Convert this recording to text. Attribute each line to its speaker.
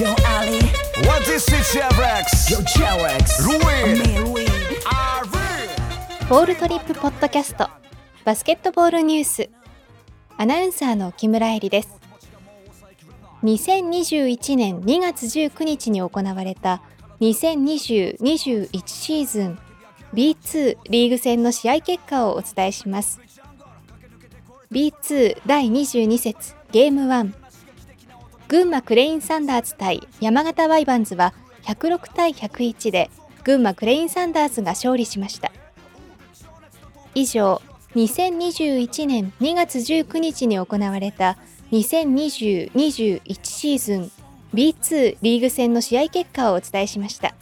Speaker 1: Yo Ali.
Speaker 2: What is it, Chevrex?
Speaker 1: Yo Cherex
Speaker 2: Ruin.
Speaker 1: Louis
Speaker 3: ボールトリップポッドキャスト。バスケットボールニュース。アナウンサーの木村恵里です。2021年2月19日に行われた2020-21シーズン B2 リーグ戦の試合結果をお伝えします。B2 第22節ゲーム1群馬クレインサンダーズ対山形ワイバンズは106対101で群馬クレインサンダーズが勝利しました以上2021年2月19日に行われた2020-21シーズン B2 リーグ戦の試合結果をお伝えしました。